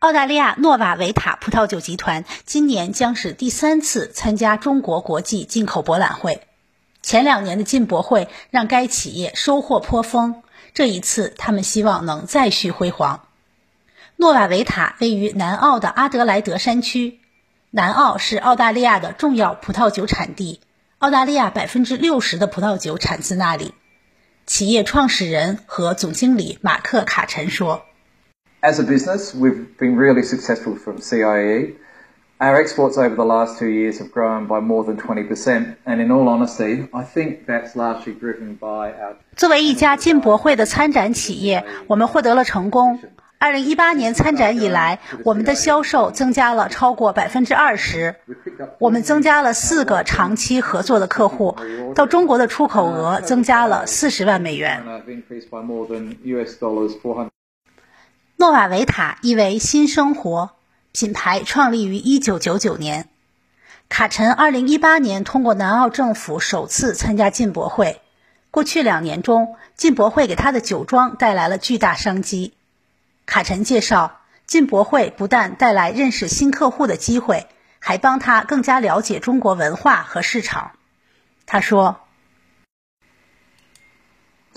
澳大利亚诺瓦维塔葡萄酒集团今年将是第三次参加中国国际进口博览会。前两年的进博会让该企业收获颇丰，这一次他们希望能再续辉煌。诺瓦维塔位于南澳的阿德莱德山区，南澳是澳大利亚的重要葡萄酒产地，澳大利亚百分之六十的葡萄酒产自那里。企业创始人和总经理马克卡臣说。As a business, we've been really successful from CIE. Our exports over the last two years have grown by more than 20%, and in all honesty, I think that's largely driven by our. 作为一家进博会的参展企业，我们获得了成功。二零一八年参展以来，我们的销售增加了超过百分之二十。我们增加了四个长期合作的客户，到中国的出口额增加了四十万美元。 诺瓦维塔意为新生活，品牌创立于一九九九年。卡臣二零一八年通过南澳政府首次参加进博会。过去两年中，进博会给他的酒庄带来了巨大商机。卡臣介绍，进博会不但带来认识新客户的机会，还帮他更加了解中国文化和市场。他说。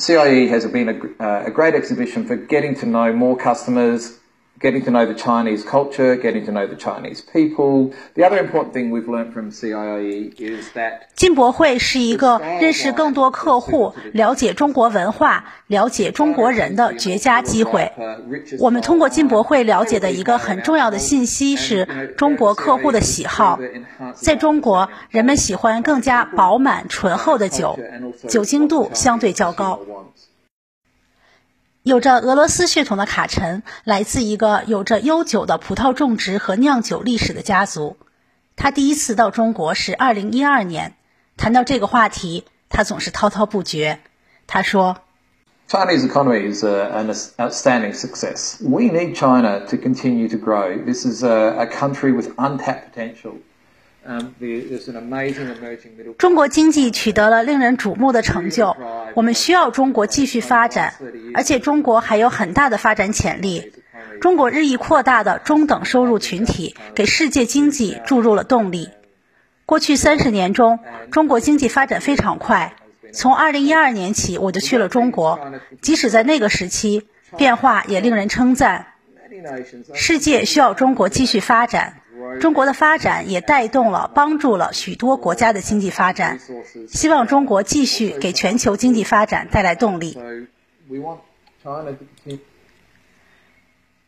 CIE has been a, uh, a great exhibition for getting to know more customers, getting to know the Chinese culture, getting to know the Chinese people. The other important thing we've learned from CIE is that 进博会是一个认识更多客户、了解中国文化、了解中国人的绝佳机会。我们通过进博会了解的一个很重要的信息是中国客户的喜好。在中国，人们喜欢更加饱满醇厚的酒，酒精度相对较高。有着俄罗斯血统的卡臣来自一个有着悠久的葡萄种植和酿酒历史的家族。他第一次到中国是二零一二年。谈到这个话题，他总是滔滔不绝。他说：“Chinese economy is an outstanding success. We need China to continue to grow. This is a country with untapped potential.” There's an amazing emerging.” 中国经济取得了令人瞩目的成就，我们需要中国继续发展，而且中国还有很大的发展潜力。中国日益扩大的中等收入群体给世界经济注入了动力。过去三十年中，中国经济发展非常快。从二零一二年起，我就去了中国，即使在那个时期，变化也令人称赞。世界需要中国继续发展。中国的发展也带动了、帮助了许多国家的经济发展。希望中国继续给全球经济发展带来动力。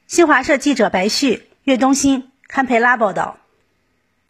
新华社记者白旭、岳东新堪培拉报道。